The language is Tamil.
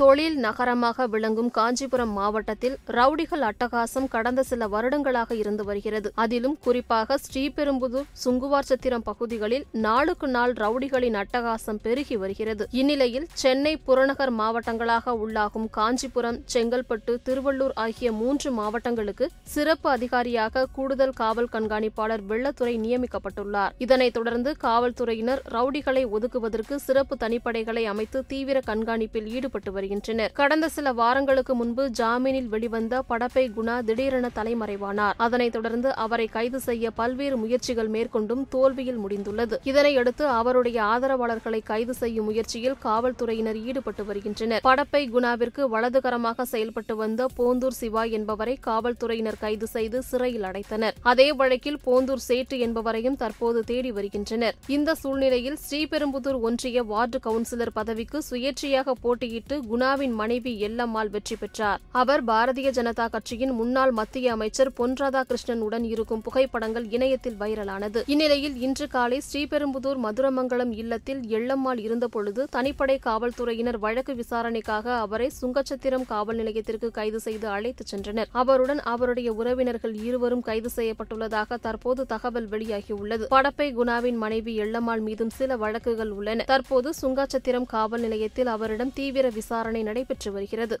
தொழில் நகரமாக விளங்கும் காஞ்சிபுரம் மாவட்டத்தில் ரவுடிகள் அட்டகாசம் கடந்த சில வருடங்களாக இருந்து வருகிறது. அதிலும் குறிப்பாக ஸ்ரீபெரும்புதூர் சுங்குவார் சத்திரம் பகுதிகளில் நாளுக்கு நாள் ரவுடிகளின் அட்டகாசம் பெருகி வருகிறது. இந்நிலையில் சென்னை புறநகர் மாவட்டங்களாக உள்ளாகும் காஞ்சிபுரம் செங்கல்பட்டு திருவள்ளூர் ஆகிய மூன்று மாவட்டங்களுக்கு சிறப்பு அதிகாரியாக கூடுதல் காவல் கண்காணிப்பாளர் வெள்ளத்துறை நியமிக்கப்பட்டுள்ளார். இதனைத் தொடர்ந்து காவல்துறையினர் ரவுடிகளை ஒதுக்குவதற்கு சிறப்பு தனிப்படைகளை அமைத்து தீவிர கண்காணிப்பில் ஈடுபட்டு வருகின்றனர் கடந்த சில வாரங்களுக்கு முன்பு ஜாமீனில் வெளிவந்த படப்பை குணா திடீரென தலைமறைவானார். அதனைத் தொடர்ந்து அவரை கைது செய்ய பல்வேறு முயற்சிகள் மேற்கொண்டும் தோல்வியில் முடிந்துள்ளது. இதனையடுத்து அவருடைய ஆதரவாளர்களை கைது செய்யும் முயற்சியில் காவல்துறையினர் ஈடுபட்டு வருகின்றனர். படப்பை குணாவிற்கு வலதுகரமாக செயல்பட்டு வந்த போந்தூர் சிவா என்பவரை காவல்துறையினர் கைது செய்து சிறையில் அடைத்தனர். அதே வழக்கில் போந்தூர் சேட்டு என்பவரையும் தற்போது தேடி வருகின்றனர். இந்த சூழ்நிலையில் ஸ்ரீபெரும்புதூர் ஒன்றிய வார்டு கவுன்சிலர் பதவிக்கு சுயேட்சையாக போட்டியிட்டு குணாவின் மனைவி எல்லம்மாள் வெற்றி பெற்றார். அவர் பாரதிய ஜனதா கட்சியின் முன்னாள் மத்திய அமைச்சர் பொன் ராதாகிருஷ்ணன் உடன் இருக்கும் புகைப்படங்கள் இணையத்தில் வைரலானது. இந்நிலையில் இன்று காலை ஸ்ரீபெரும்புதூர் மதுரமங்கலம் இல்லத்தில் எள்ளம்மாள் இருந்தபொழுது தனிப்படை காவல்துறையினர் வழக்கு விசாரணைக்காக அவரை சுங்கச்சத்திரம் காவல் நிலையத்திற்கு கைது செய்து அழைத்துச் சென்றனர். அவருடன் அவருடைய உறவினர்கள் இருவரும் கைது செய்யப்பட்டுள்ளதாக தற்போது தகவல் வெளியாகியுள்ளது. படப்பை குணாவின் மனைவி எள்ளம்மாள் மீதும் சில வழக்குகள் உள்ளன. தற்போது சுங்காச்சத்திரம் காவல் நிலையத்தில் அவரிடம் தீவிர விசாரணை நடைபெற்று வருகிறது.